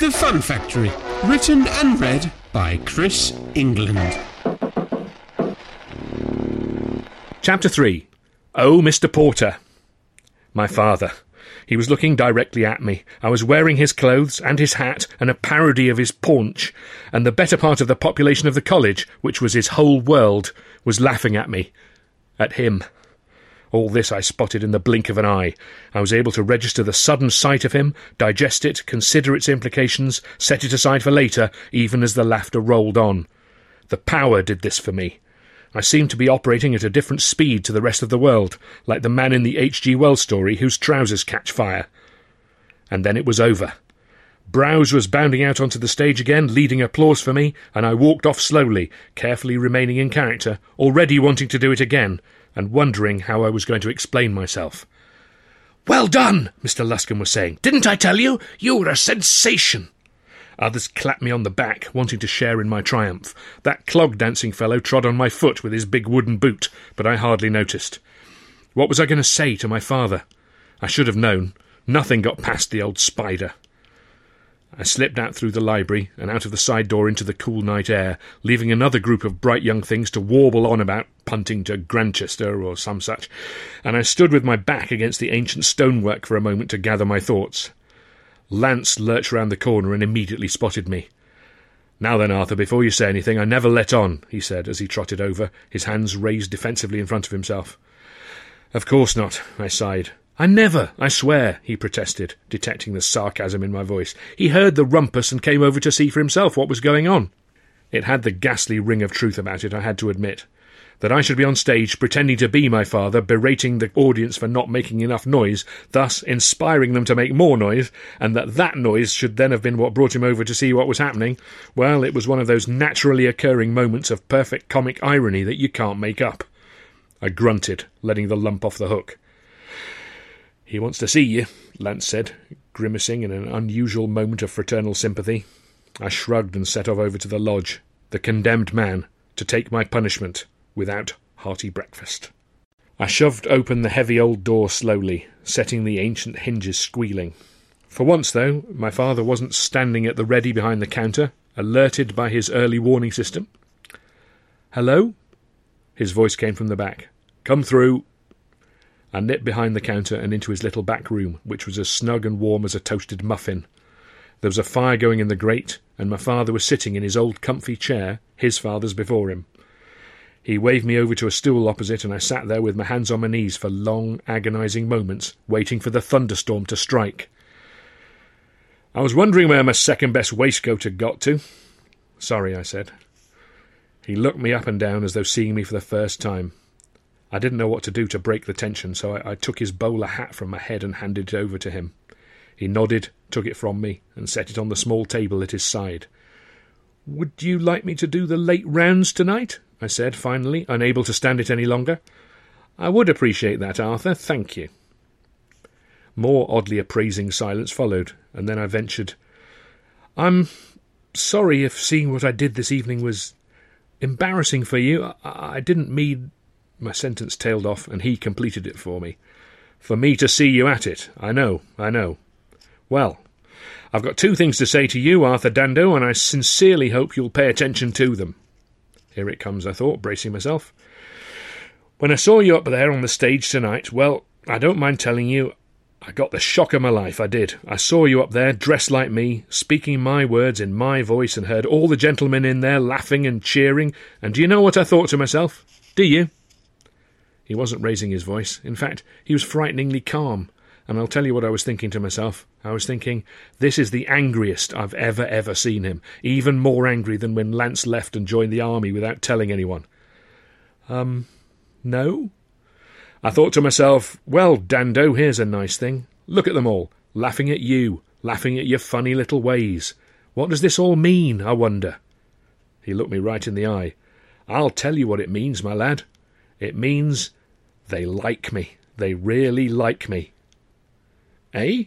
The Fun Factory, written and read by Chris England. Chapter 3 Oh, Mr. Porter. My father. He was looking directly at me. I was wearing his clothes and his hat and a parody of his paunch, and the better part of the population of the college, which was his whole world, was laughing at me. At him. All this I spotted in the blink of an eye. I was able to register the sudden sight of him, digest it, consider its implications, set it aside for later, even as the laughter rolled on. The power did this for me. I seemed to be operating at a different speed to the rest of the world, like the man in the H.G. Wells story whose trousers catch fire. And then it was over. Browse was bounding out onto the stage again, leading applause for me, and I walked off slowly, carefully remaining in character, already wanting to do it again, and wondering how I was going to explain myself. Well done, Mr. Luscombe was saying. Didn't I tell you? You were a sensation. Others clapped me on the back, wanting to share in my triumph. That clog dancing fellow trod on my foot with his big wooden boot, but I hardly noticed. What was I going to say to my father? I should have known. Nothing got past the old spider. I slipped out through the library and out of the side door into the cool night air, leaving another group of bright young things to warble on about punting to Grantchester or some such, and I stood with my back against the ancient stonework for a moment to gather my thoughts. Lance lurched round the corner and immediately spotted me. Now then, Arthur, before you say anything, I never let on, he said as he trotted over, his hands raised defensively in front of himself. Of course not, I sighed. I never, I swear, he protested, detecting the sarcasm in my voice. He heard the rumpus and came over to see for himself what was going on. It had the ghastly ring of truth about it, I had to admit. That I should be on stage pretending to be my father, berating the audience for not making enough noise, thus inspiring them to make more noise, and that that noise should then have been what brought him over to see what was happening, well, it was one of those naturally occurring moments of perfect comic irony that you can't make up. I grunted, letting the lump off the hook. He wants to see you, Lance said, grimacing in an unusual moment of fraternal sympathy. I shrugged and set off over to the lodge, the condemned man, to take my punishment without hearty breakfast. I shoved open the heavy old door slowly, setting the ancient hinges squealing. For once, though, my father wasn't standing at the ready behind the counter, alerted by his early warning system. Hello? His voice came from the back. Come through. I nipped behind the counter and into his little back room, which was as snug and warm as a toasted muffin. There was a fire going in the grate, and my father was sitting in his old comfy chair, his father's before him. He waved me over to a stool opposite, and I sat there with my hands on my knees for long, agonizing moments, waiting for the thunderstorm to strike. I was wondering where my second best waistcoat had got to. Sorry, I said. He looked me up and down as though seeing me for the first time. I didn't know what to do to break the tension, so I, I took his bowler hat from my head and handed it over to him. He nodded, took it from me, and set it on the small table at his side. Would you like me to do the late rounds tonight? I said, finally, unable to stand it any longer. I would appreciate that, Arthur, thank you. More oddly appraising silence followed, and then I ventured, I'm sorry if seeing what I did this evening was embarrassing for you. I, I didn't mean. My sentence tailed off, and he completed it for me. For me to see you at it. I know, I know. Well, I've got two things to say to you, Arthur Dando, and I sincerely hope you'll pay attention to them. Here it comes, I thought, bracing myself. When I saw you up there on the stage tonight, well, I don't mind telling you, I got the shock of my life, I did. I saw you up there, dressed like me, speaking my words in my voice, and heard all the gentlemen in there laughing and cheering, and do you know what I thought to myself? Do you? He wasn't raising his voice. In fact, he was frighteningly calm. And I'll tell you what I was thinking to myself. I was thinking, this is the angriest I've ever, ever seen him. Even more angry than when Lance left and joined the army without telling anyone. Um, no? I thought to myself, well, Dando, here's a nice thing. Look at them all, laughing at you, laughing at your funny little ways. What does this all mean, I wonder? He looked me right in the eye. I'll tell you what it means, my lad. It means they like me. They really like me. Eh?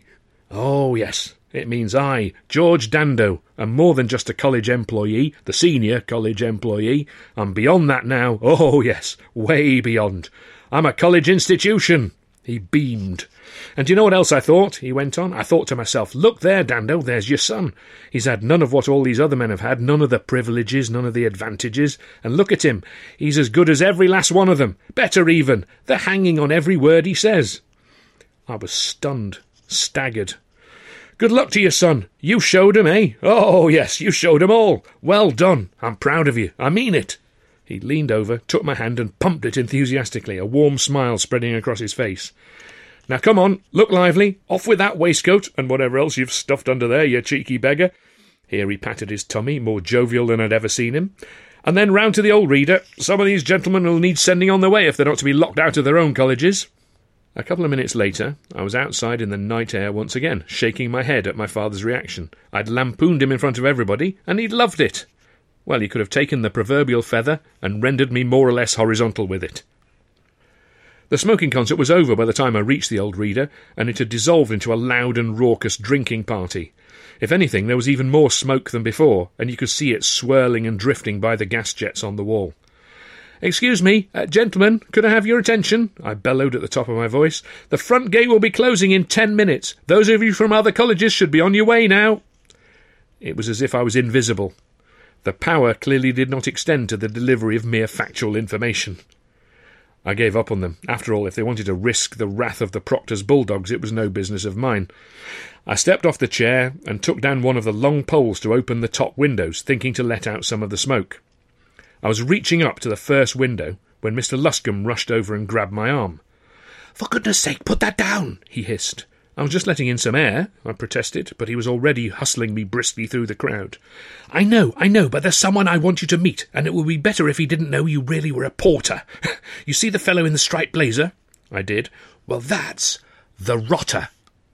Oh, yes. It means I, George Dando, am more than just a college employee, the senior college employee. I'm beyond that now. Oh, yes, way beyond. I'm a college institution. He beamed. And do you know what else I thought? He went on. I thought to myself, look there, Dando, there's your son. He's had none of what all these other men have had, none of the privileges, none of the advantages. And look at him. He's as good as every last one of them. Better even. They're hanging on every word he says. I was stunned, staggered. Good luck to your son. You showed him, eh? Oh, yes, you showed him all. Well done. I'm proud of you. I mean it. He leaned over, took my hand, and pumped it enthusiastically, a warm smile spreading across his face. Now come on, look lively. Off with that waistcoat and whatever else you've stuffed under there, you cheeky beggar. Here he patted his tummy, more jovial than I'd ever seen him. And then round to the old reader. Some of these gentlemen will need sending on their way if they're not to be locked out of their own colleges. A couple of minutes later, I was outside in the night air once again, shaking my head at my father's reaction. I'd lampooned him in front of everybody, and he'd loved it. Well, he could have taken the proverbial feather and rendered me more or less horizontal with it. The smoking concert was over by the time I reached the old reader, and it had dissolved into a loud and raucous drinking party. If anything, there was even more smoke than before, and you could see it swirling and drifting by the gas jets on the wall. Excuse me, uh, gentlemen, could I have your attention? I bellowed at the top of my voice. The front gate will be closing in ten minutes. Those of you from other colleges should be on your way now. It was as if I was invisible. The power clearly did not extend to the delivery of mere factual information. I gave up on them. After all, if they wanted to risk the wrath of the proctor's bulldogs, it was no business of mine. I stepped off the chair and took down one of the long poles to open the top windows, thinking to let out some of the smoke. I was reaching up to the first window when Mr. Luscombe rushed over and grabbed my arm. For goodness sake, put that down, he hissed. I was just letting in some air, I protested, but he was already hustling me briskly through the crowd. I know, I know, but there's someone I want you to meet, and it would be better if he didn't know you really were a porter. you see the fellow in the striped blazer? I did. Well, that's the rotter.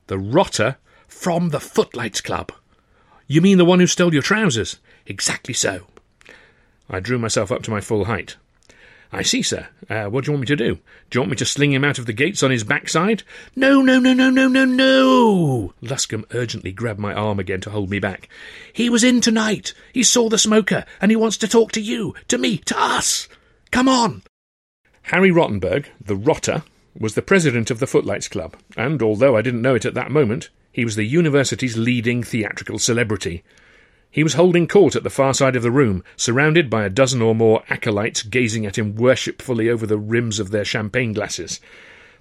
The rotter from the Footlights Club. You mean the one who stole your trousers? Exactly so. I drew myself up to my full height. I see, sir. Uh, what do you want me to do? Do you want me to sling him out of the gates on his backside? No, no, no, no, no, no, no! Luscombe urgently grabbed my arm again to hold me back. He was in tonight. He saw the smoker, and he wants to talk to you, to me, to us. Come on! Harry Rottenberg, the rotter, was the president of the Footlights Club, and although I didn't know it at that moment, he was the university's leading theatrical celebrity. He was holding court at the far side of the room, surrounded by a dozen or more acolytes gazing at him worshipfully over the rims of their champagne glasses.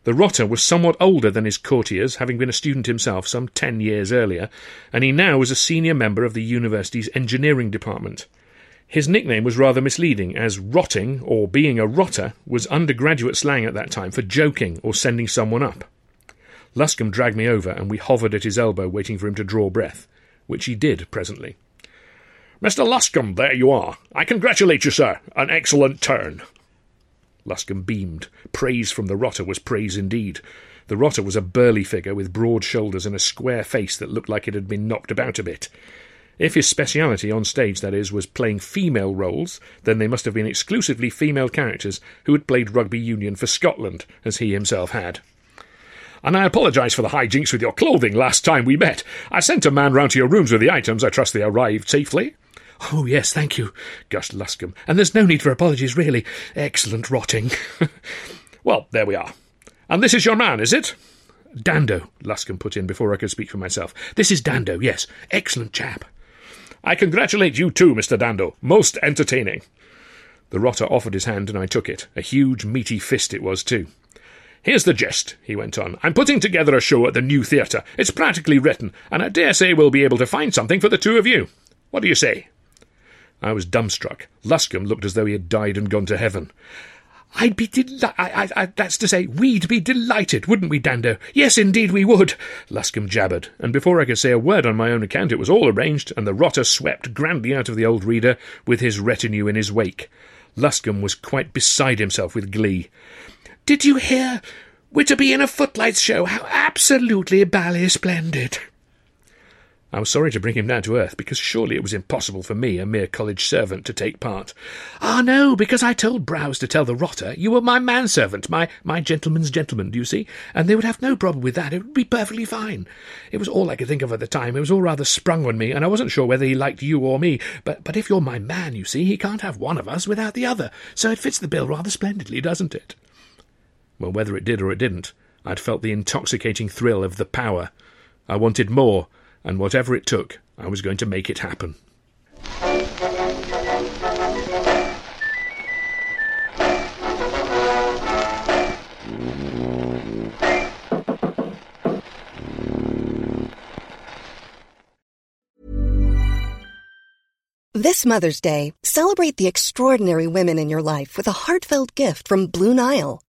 The rotter was somewhat older than his courtiers, having been a student himself some ten years earlier, and he now was a senior member of the university's engineering department. His nickname was rather misleading, as rotting, or being a rotter, was undergraduate slang at that time for joking or sending someone up. Luscombe dragged me over, and we hovered at his elbow, waiting for him to draw breath, which he did presently. Mr. Luscombe, there you are. I congratulate you, sir. An excellent turn. Luscombe beamed. Praise from the rotter was praise indeed. The rotter was a burly figure with broad shoulders and a square face that looked like it had been knocked about a bit. If his speciality on stage, that is, was playing female roles, then they must have been exclusively female characters who had played rugby union for Scotland, as he himself had. And I apologise for the high jinks with your clothing last time we met. I sent a man round to your rooms with the items. I trust they arrived safely. Oh, yes, thank you, gushed Luscombe. And there's no need for apologies, really. Excellent rotting. well, there we are. And this is your man, is it? Dando, Luscombe put in before I could speak for myself. This is Dando, yes. Excellent chap. I congratulate you too, Mr. Dando. Most entertaining. The rotter offered his hand, and I took it. A huge, meaty fist it was, too. Here's the gist, he went on. I'm putting together a show at the New Theatre. It's practically written, and I dare say we'll be able to find something for the two of you. What do you say? I was dumbstruck. Luscombe looked as though he had died and gone to heaven. I'd be delighted. That's to say, we'd be delighted, wouldn't we, Dando? Yes, indeed we would, Luscombe jabbered, and before I could say a word on my own account, it was all arranged, and the rotter swept grandly out of the old reader with his retinue in his wake. Luscombe was quite beside himself with glee. Did you hear? We're to be in a footlights show. How absolutely bally splendid. I was sorry to bring him down to earth, because surely it was impossible for me, a mere college servant, to take part. Ah, no, because I told Browse to tell the rotter you were my manservant, my, my gentleman's gentleman, do you see? And they would have no problem with that. It would be perfectly fine. It was all I could think of at the time. It was all rather sprung on me, and I wasn't sure whether he liked you or me. But, but if you're my man, you see, he can't have one of us without the other. So it fits the bill rather splendidly, doesn't it? Well, whether it did or it didn't, I'd felt the intoxicating thrill of the power. I wanted more and whatever it took, I was going to make it happen. This Mother's Day, celebrate the extraordinary women in your life with a heartfelt gift from Blue Nile.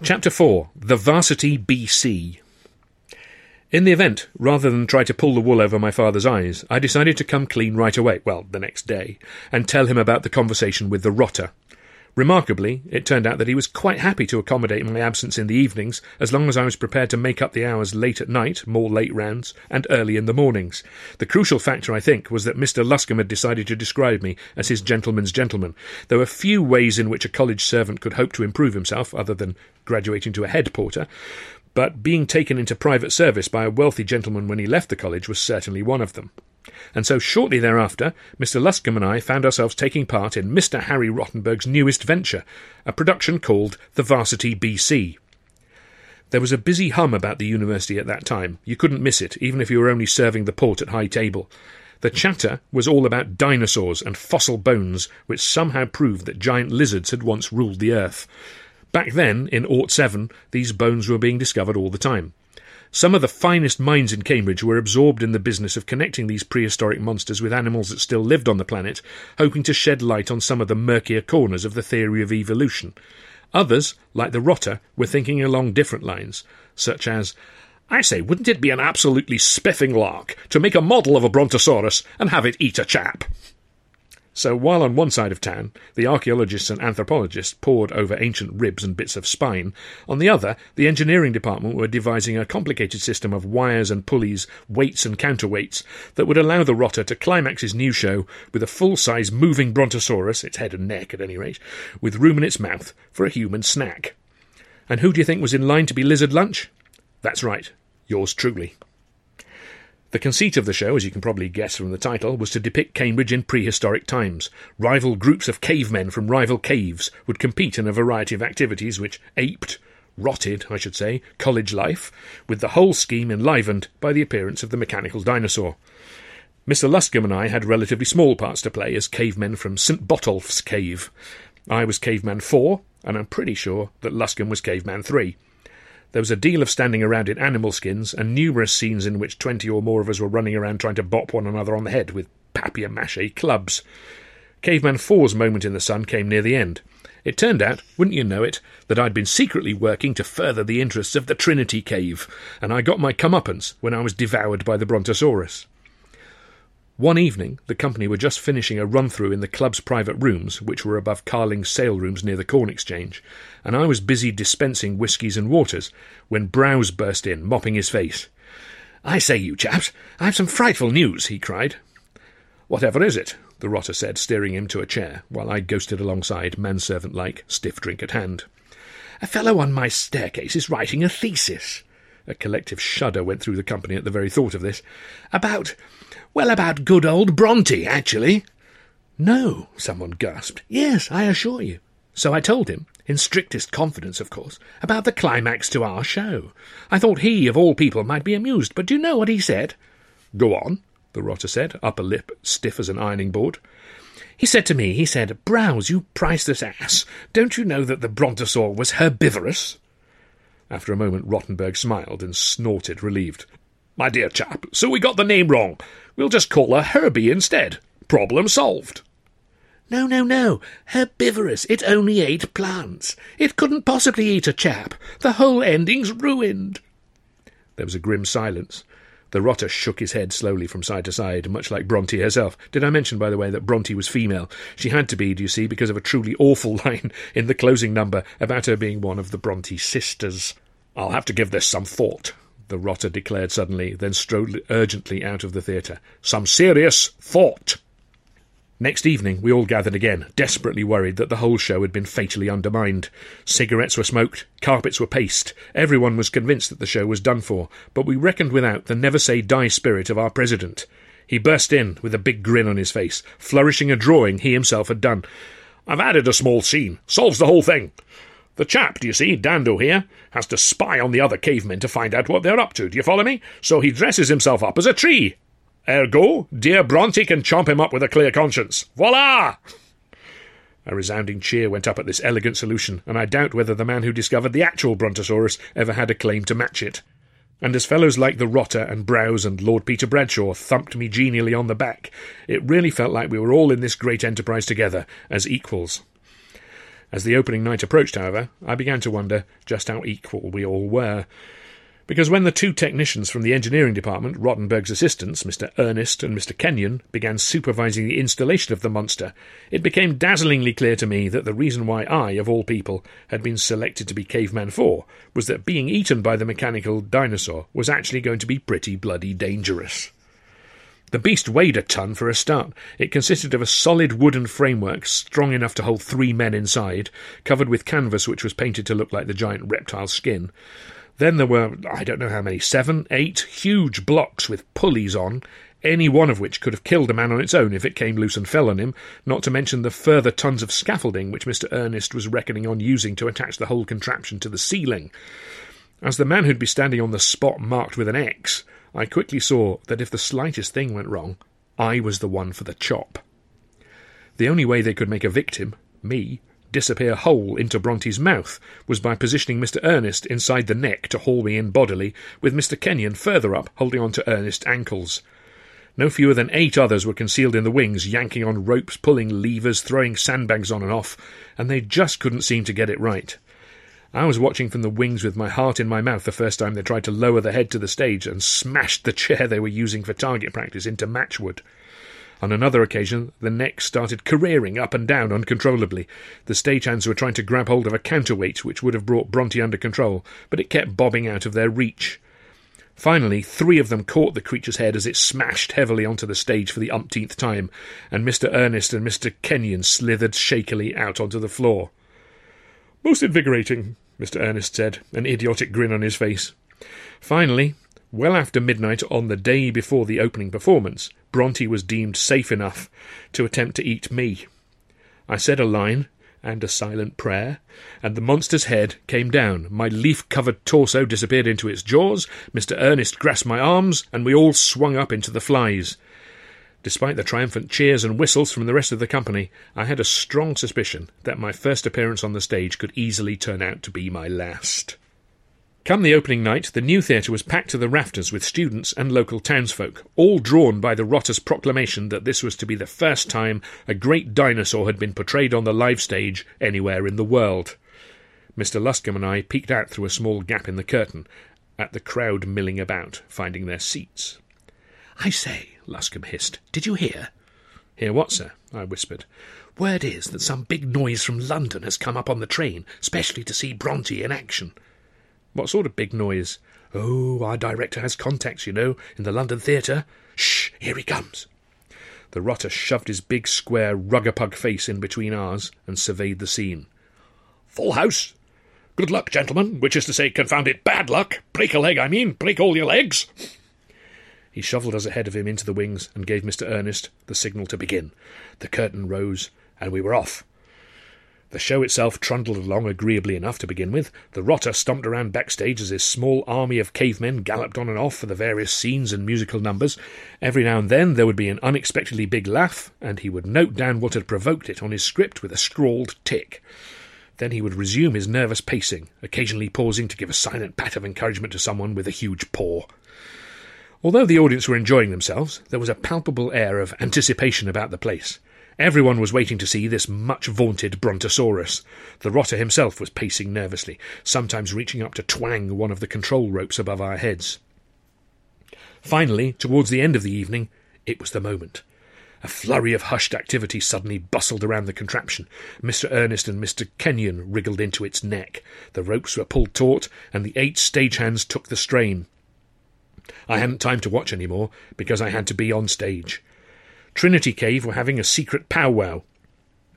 Chapter 4 The Varsity BC. In the event, rather than try to pull the wool over my father's eyes, I decided to come clean right away, well, the next day, and tell him about the conversation with the rotter. Remarkably, it turned out that he was quite happy to accommodate my absence in the evenings, as long as I was prepared to make up the hours late at night, more late rounds, and early in the mornings. The crucial factor, I think, was that Mr. Luscombe had decided to describe me as his gentleman's gentleman. There were few ways in which a college servant could hope to improve himself, other than graduating to a head porter, but being taken into private service by a wealthy gentleman when he left the college was certainly one of them. And so shortly thereafter, Mr. Luscombe and I found ourselves taking part in Mr. Harry Rottenberg's newest venture, a production called The Varsity BC. There was a busy hum about the university at that time. You couldn't miss it, even if you were only serving the port at high table. The chatter was all about dinosaurs and fossil bones, which somehow proved that giant lizards had once ruled the earth. Back then, in ought 7, these bones were being discovered all the time. Some of the finest minds in Cambridge were absorbed in the business of connecting these prehistoric monsters with animals that still lived on the planet, hoping to shed light on some of the murkier corners of the theory of evolution. Others, like the rotter, were thinking along different lines, such as, I say, wouldn't it be an absolutely spiffing lark to make a model of a brontosaurus and have it eat a chap? So while on one side of town the archaeologists and anthropologists pored over ancient ribs and bits of spine, on the other the engineering department were devising a complicated system of wires and pulleys, weights and counterweights that would allow the rotter to climax his new show with a full-size moving brontosaurus, its head and neck at any rate, with room in its mouth for a human snack. And who do you think was in line to be lizard lunch? That's right, yours truly. The conceit of the show, as you can probably guess from the title, was to depict Cambridge in prehistoric times. Rival groups of cavemen from rival caves would compete in a variety of activities which aped, rotted, I should say, college life, with the whole scheme enlivened by the appearance of the mechanical dinosaur. Mr. Luscombe and I had relatively small parts to play as cavemen from St. Botolph's Cave. I was Caveman 4, and I'm pretty sure that Luscombe was Caveman 3. There was a deal of standing around in animal skins, and numerous scenes in which twenty or more of us were running around trying to bop one another on the head with papier mache clubs. Caveman 4's moment in the sun came near the end. It turned out, wouldn't you know it, that I'd been secretly working to further the interests of the Trinity Cave, and I got my comeuppance when I was devoured by the Brontosaurus. One evening, the company were just finishing a run through in the club's private rooms, which were above Carling's sale rooms near the Corn Exchange, and I was busy dispensing whiskies and waters when Browse burst in, mopping his face. I say, you chaps, I've some frightful news, he cried. Whatever is it? the rotter said, steering him to a chair, while I ghosted alongside, manservant like, stiff drink at hand. A fellow on my staircase is writing a thesis. A collective shudder went through the company at the very thought of this. About, well, about good old Bronte, actually. No, someone gasped. Yes, I assure you. So I told him, in strictest confidence, of course, about the climax to our show. I thought he, of all people, might be amused, but do you know what he said? Go on, the rotter said, upper lip stiff as an ironing board. He said to me, he said, Browse, you priceless ass, don't you know that the brontosaur was herbivorous? After a moment, Rottenberg smiled and snorted, relieved. My dear chap, so we got the name wrong. We'll just call her Herbie instead. Problem solved. No, no, no. Herbivorous. It only ate plants. It couldn't possibly eat a chap. The whole ending's ruined. There was a grim silence. The rotter shook his head slowly from side to side, much like Bronte herself. Did I mention, by the way, that Bronte was female? She had to be, do you see, because of a truly awful line in the closing number about her being one of the Bronte sisters. I'll have to give this some thought, the rotter declared suddenly, then strode urgently out of the theatre. Some serious thought. Next evening, we all gathered again, desperately worried that the whole show had been fatally undermined. Cigarettes were smoked, carpets were paced, everyone was convinced that the show was done for, but we reckoned without the never say die spirit of our president. He burst in with a big grin on his face, flourishing a drawing he himself had done. I've added a small scene. Solves the whole thing. The chap, do you see, Dando here, has to spy on the other cavemen to find out what they're up to. Do you follow me? So he dresses himself up as a tree Ergo, dear Bronte can chomp him up with a clear conscience. Voila! A resounding cheer went up at this elegant solution, and I doubt whether the man who discovered the actual Brontosaurus ever had a claim to match it. And as fellows like the Rotter and Browse and Lord Peter Bradshaw thumped me genially on the back, it really felt like we were all in this great enterprise together, as equals. As the opening night approached, however, I began to wonder just how equal we all were because when the two technicians from the engineering department, Rottenberg's assistants, Mr. Ernest and Mr. Kenyon, began supervising the installation of the monster, it became dazzlingly clear to me that the reason why I, of all people, had been selected to be Caveman 4 was that being eaten by the mechanical dinosaur was actually going to be pretty bloody dangerous. The beast weighed a ton for a start. It consisted of a solid wooden framework strong enough to hold three men inside, covered with canvas which was painted to look like the giant reptile's skin. Then there were, I don't know how many, seven, eight huge blocks with pulleys on, any one of which could have killed a man on its own if it came loose and fell on him, not to mention the further tons of scaffolding which Mr. Ernest was reckoning on using to attach the whole contraption to the ceiling. As the man who'd be standing on the spot marked with an X, I quickly saw that if the slightest thing went wrong, I was the one for the chop. The only way they could make a victim, me, disappear whole into Bronte's mouth was by positioning Mr. Ernest inside the neck to haul me in bodily, with Mr. Kenyon further up, holding on to Ernest's ankles. No fewer than eight others were concealed in the wings, yanking on ropes, pulling levers, throwing sandbags on and off, and they just couldn't seem to get it right. I was watching from the wings with my heart in my mouth the first time they tried to lower the head to the stage and smashed the chair they were using for target practice into matchwood. On another occasion, the neck started careering up and down uncontrollably. The stagehands were trying to grab hold of a counterweight which would have brought Bronte under control, but it kept bobbing out of their reach. Finally, three of them caught the creature's head as it smashed heavily onto the stage for the umpteenth time, and Mr. Ernest and Mr. Kenyon slithered shakily out onto the floor. Most invigorating, Mr. Ernest said, an idiotic grin on his face. Finally, well after midnight on the day before the opening performance, Bronte was deemed safe enough to attempt to eat me. I said a line and a silent prayer, and the monster's head came down. My leaf covered torso disappeared into its jaws, Mr. Ernest grasped my arms, and we all swung up into the flies. Despite the triumphant cheers and whistles from the rest of the company, I had a strong suspicion that my first appearance on the stage could easily turn out to be my last. Come the opening night, the new theatre was packed to the rafters with students and local townsfolk, all drawn by the Rotter's proclamation that this was to be the first time a great dinosaur had been portrayed on the live stage anywhere in the world. Mr. Luscombe and I peeked out through a small gap in the curtain at the crowd milling about, finding their seats. I say, Luscombe hissed, did you hear? Hear what, sir? I whispered. Word is that some big noise from London has come up on the train, specially to see Bronte in action. What sort of big noise? Oh, our director has contacts, you know, in the London Theatre. Shh, here he comes. The rotter shoved his big, square, rugger-pug face in between ours and surveyed the scene. Full house. Good luck, gentlemen, which is to say, confounded bad luck. Break a leg, I mean. Break all your legs. He shovelled us ahead of him into the wings and gave Mr. Ernest the signal to begin. The curtain rose, and we were off. The show itself trundled along agreeably enough to begin with. The rotter stomped around backstage as his small army of cavemen galloped on and off for the various scenes and musical numbers. Every now and then there would be an unexpectedly big laugh, and he would note down what had provoked it on his script with a scrawled tick. Then he would resume his nervous pacing, occasionally pausing to give a silent pat of encouragement to someone with a huge paw. Although the audience were enjoying themselves, there was a palpable air of anticipation about the place. Everyone was waiting to see this much vaunted Brontosaurus. The rotter himself was pacing nervously, sometimes reaching up to twang one of the control ropes above our heads. Finally, towards the end of the evening, it was the moment. A flurry of hushed activity suddenly bustled around the contraption. Mr. Ernest and Mr. Kenyon wriggled into its neck. The ropes were pulled taut, and the eight stagehands took the strain. I hadn't time to watch any more, because I had to be on stage. Trinity Cave were having a secret powwow,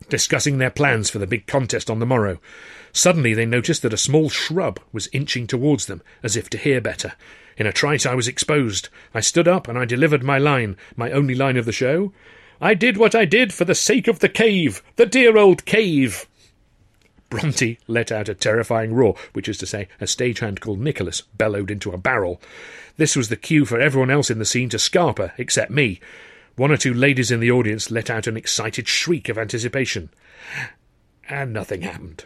discussing their plans for the big contest on the morrow. Suddenly they noticed that a small shrub was inching towards them, as if to hear better. In a trice I was exposed. I stood up and I delivered my line, my only line of the show. I did what I did for the sake of the cave, the dear old cave. Bronte let out a terrifying roar, which is to say, a stagehand called Nicholas bellowed into a barrel. This was the cue for everyone else in the scene to scarper, except me. One or two ladies in the audience let out an excited shriek of anticipation. And nothing happened.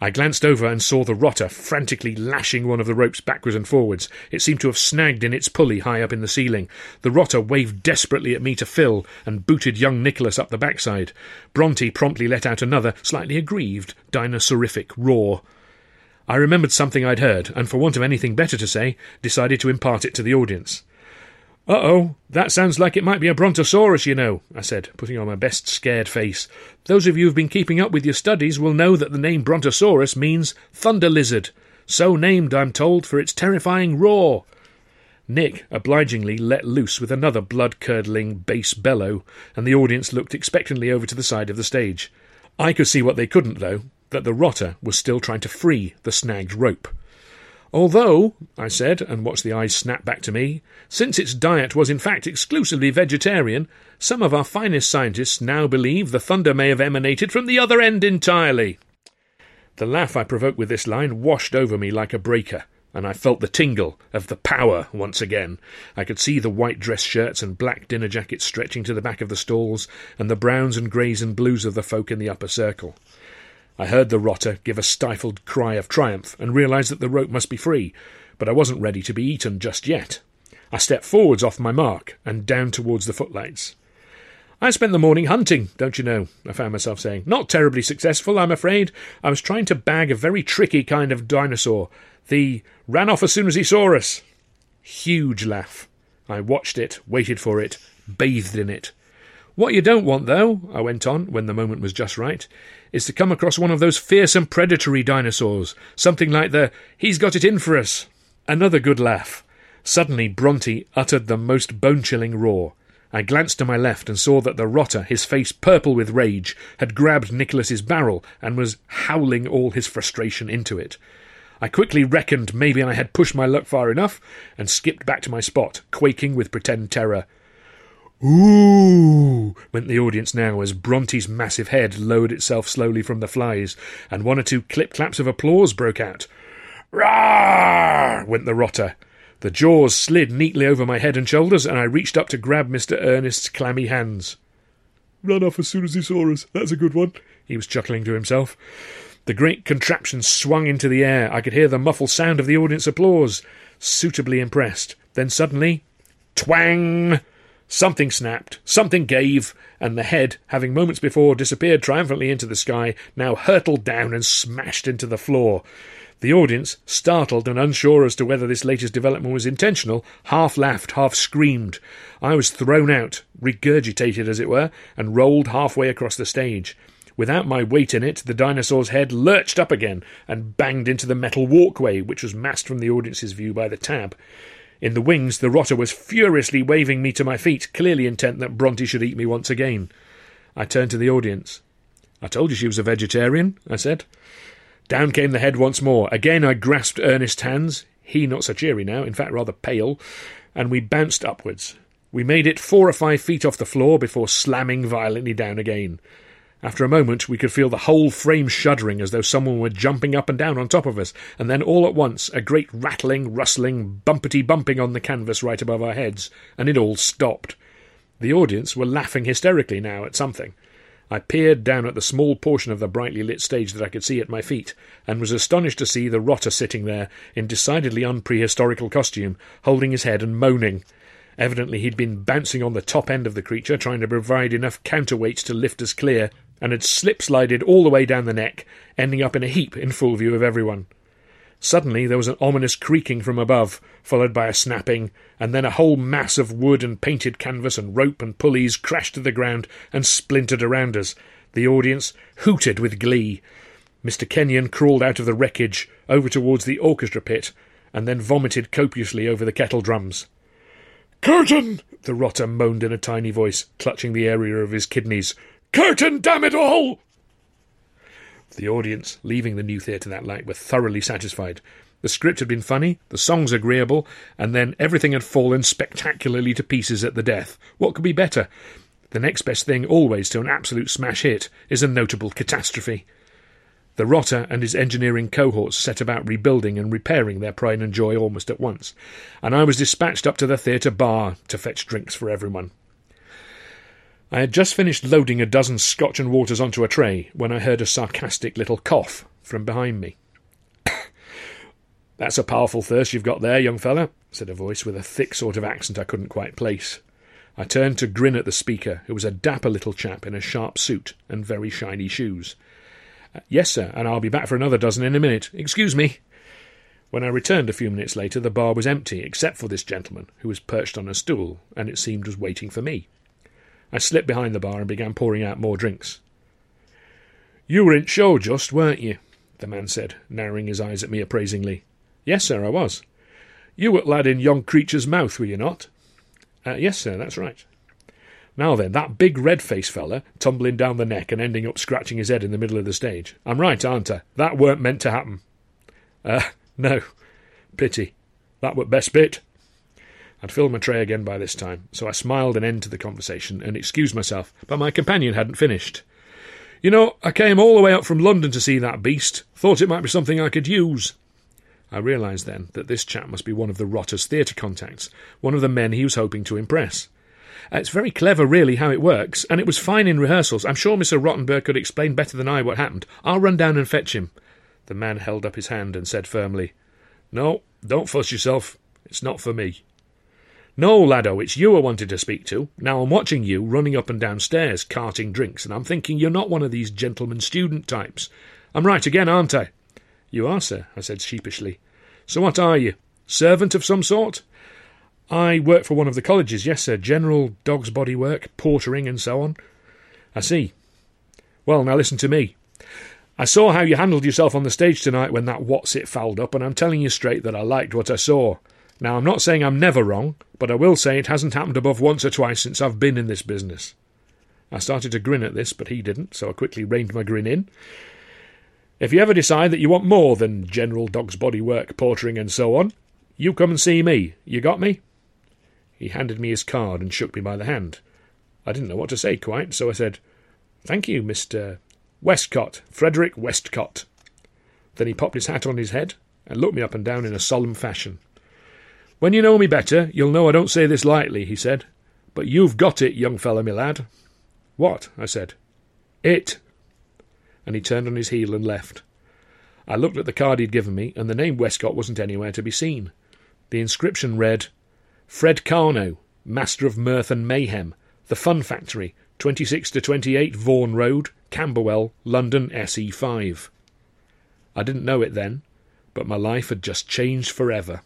I glanced over and saw the rotter frantically lashing one of the ropes backwards and forwards. It seemed to have snagged in its pulley high up in the ceiling. The rotter waved desperately at me to fill and booted young Nicholas up the backside. Bronte promptly let out another, slightly aggrieved, dinosaurific roar. I remembered something I'd heard, and for want of anything better to say, decided to impart it to the audience. Uh oh, that sounds like it might be a brontosaurus, you know, I said, putting on my best scared face. Those of you who've been keeping up with your studies will know that the name brontosaurus means thunder lizard, so named, I'm told, for its terrifying roar. Nick obligingly let loose with another blood curdling bass bellow, and the audience looked expectantly over to the side of the stage. I could see what they couldn't, though that the rotter was still trying to free the snagged rope. Although, I said, and watched the eyes snap back to me, since its diet was in fact exclusively vegetarian, some of our finest scientists now believe the thunder may have emanated from the other end entirely. The laugh I provoked with this line washed over me like a breaker, and I felt the tingle of the power once again. I could see the white dress shirts and black dinner jackets stretching to the back of the stalls, and the browns and greys and blues of the folk in the upper circle. I heard the rotter give a stifled cry of triumph and realized that the rope must be free, but I wasn't ready to be eaten just yet. I stepped forwards off my mark and down towards the footlights. I spent the morning hunting, don't you know, I found myself saying. Not terribly successful, I'm afraid. I was trying to bag a very tricky kind of dinosaur. The ran off as soon as he saw us. Huge laugh. I watched it, waited for it, bathed in it. What you don't want, though, I went on, when the moment was just right, is to come across one of those fearsome predatory dinosaurs, something like the he's got it in for us. Another good laugh. Suddenly Bronte uttered the most bone chilling roar. I glanced to my left and saw that the rotter, his face purple with rage, had grabbed Nicholas's barrel and was howling all his frustration into it. I quickly reckoned maybe I had pushed my luck far enough and skipped back to my spot, quaking with pretend terror. Ooh! went the audience now as Bronte's massive head lowered itself slowly from the flies, and one or two clip claps of applause broke out. Rawr! went the rotter. The jaws slid neatly over my head and shoulders, and I reached up to grab Mr. Ernest's clammy hands. Run off as soon as he saw us. That's a good one, he was chuckling to himself. The great contraption swung into the air. I could hear the muffled sound of the audience applause, suitably impressed. Then suddenly, twang! Something snapped, something gave, and the head, having moments before disappeared triumphantly into the sky, now hurtled down and smashed into the floor. The audience, startled and unsure as to whether this latest development was intentional, half laughed, half screamed. I was thrown out, regurgitated as it were, and rolled halfway across the stage. Without my weight in it, the dinosaur's head lurched up again and banged into the metal walkway, which was masked from the audience's view by the tab. In the wings, the rotter was furiously waving me to my feet, clearly intent that Bronte should eat me once again. I turned to the audience. I told you she was a vegetarian, I said. Down came the head once more. Again I grasped Ernest's hands, he not so cheery now, in fact rather pale, and we bounced upwards. We made it four or five feet off the floor before slamming violently down again. After a moment, we could feel the whole frame shuddering as though someone were jumping up and down on top of us, and then all at once a great rattling, rustling, bumpety bumping on the canvas right above our heads, and it all stopped. The audience were laughing hysterically now at something. I peered down at the small portion of the brightly lit stage that I could see at my feet, and was astonished to see the rotter sitting there in decidedly unprehistorical costume, holding his head and moaning. Evidently he'd been bouncing on the top end of the creature, trying to provide enough counterweights to lift us clear, and had slip slided all the way down the neck, ending up in a heap in full view of everyone. Suddenly there was an ominous creaking from above, followed by a snapping, and then a whole mass of wood and painted canvas and rope and pulleys crashed to the ground and splintered around us. The audience hooted with glee. Mr. Kenyon crawled out of the wreckage over towards the orchestra pit, and then vomited copiously over the kettle drums. Curtain! the rotter moaned in a tiny voice, clutching the area of his kidneys. Curtain, damn it all! The audience, leaving the new theatre that night, were thoroughly satisfied. The script had been funny, the songs agreeable, and then everything had fallen spectacularly to pieces at the death. What could be better? The next best thing, always, to an absolute smash hit is a notable catastrophe. The Rotter and his engineering cohorts set about rebuilding and repairing their pride and joy almost at once, and I was dispatched up to the theatre bar to fetch drinks for everyone. I had just finished loading a dozen scotch and waters onto a tray when I heard a sarcastic little cough from behind me. That's a powerful thirst you've got there, young feller, said a voice with a thick sort of accent I couldn't quite place. I turned to grin at the speaker, who was a dapper little chap in a sharp suit and very shiny shoes. Uh, yes, sir, and I'll be back for another dozen in a minute. Excuse me. When I returned a few minutes later, the bar was empty, except for this gentleman, who was perched on a stool, and it seemed was waiting for me. I slipped behind the bar and began pouring out more drinks. You were in show just, weren't you? the man said, narrowing his eyes at me appraisingly. Yes, sir, I was. You were lad in yon creature's mouth, were you not? Uh, yes, sir, that's right. Now then, that big red-faced feller, tumbling down the neck and ending up scratching his head in the middle of the stage. I'm right, aren't I? That weren't meant to happen. Uh, no. Pity. That were best bit. I'd filled my tray again by this time, so I smiled an end to the conversation and excused myself, but my companion hadn't finished. You know, I came all the way up from London to see that beast. Thought it might be something I could use. I realised then that this chap must be one of the Rotter's theatre contacts, one of the men he was hoping to impress. It's very clever, really, how it works, and it was fine in rehearsals. I'm sure Mr. Rottenberg could explain better than I what happened. I'll run down and fetch him. The man held up his hand and said firmly, No, don't fuss yourself. It's not for me. No, laddo, it's you I wanted to speak to. Now I'm watching you running up and down stairs, carting drinks, and I'm thinking you're not one of these gentleman student types. I'm right again, aren't I? You are, sir, I said sheepishly. So what are you? Servant of some sort? I work for one of the colleges, yes, sir. General dog's body work, portering, and so on. I see. Well, now listen to me. I saw how you handled yourself on the stage tonight when that what's it fouled up, and I'm telling you straight that I liked what I saw. Now, I'm not saying I'm never wrong, but I will say it hasn't happened above once or twice since I've been in this business. I started to grin at this, but he didn't, so I quickly reined my grin in. If you ever decide that you want more than general dog's body work, portering, and so on, you come and see me. You got me? He handed me his card and shook me by the hand. I didn't know what to say quite, so I said, Thank you, Mr. Westcott, Frederick Westcott. Then he popped his hat on his head and looked me up and down in a solemn fashion. When you know me better, you'll know I don't say this lightly, he said. But you've got it, young fellow, me lad. What? I said. It. And he turned on his heel and left. I looked at the card he'd given me, and the name Westcott wasn't anywhere to be seen. The inscription read, Fred Karno, Master of Mirth and Mayhem, The Fun Factory, 26 to 28 Vaughan Road, Camberwell, London SE5. I didn't know it then, but my life had just changed forever.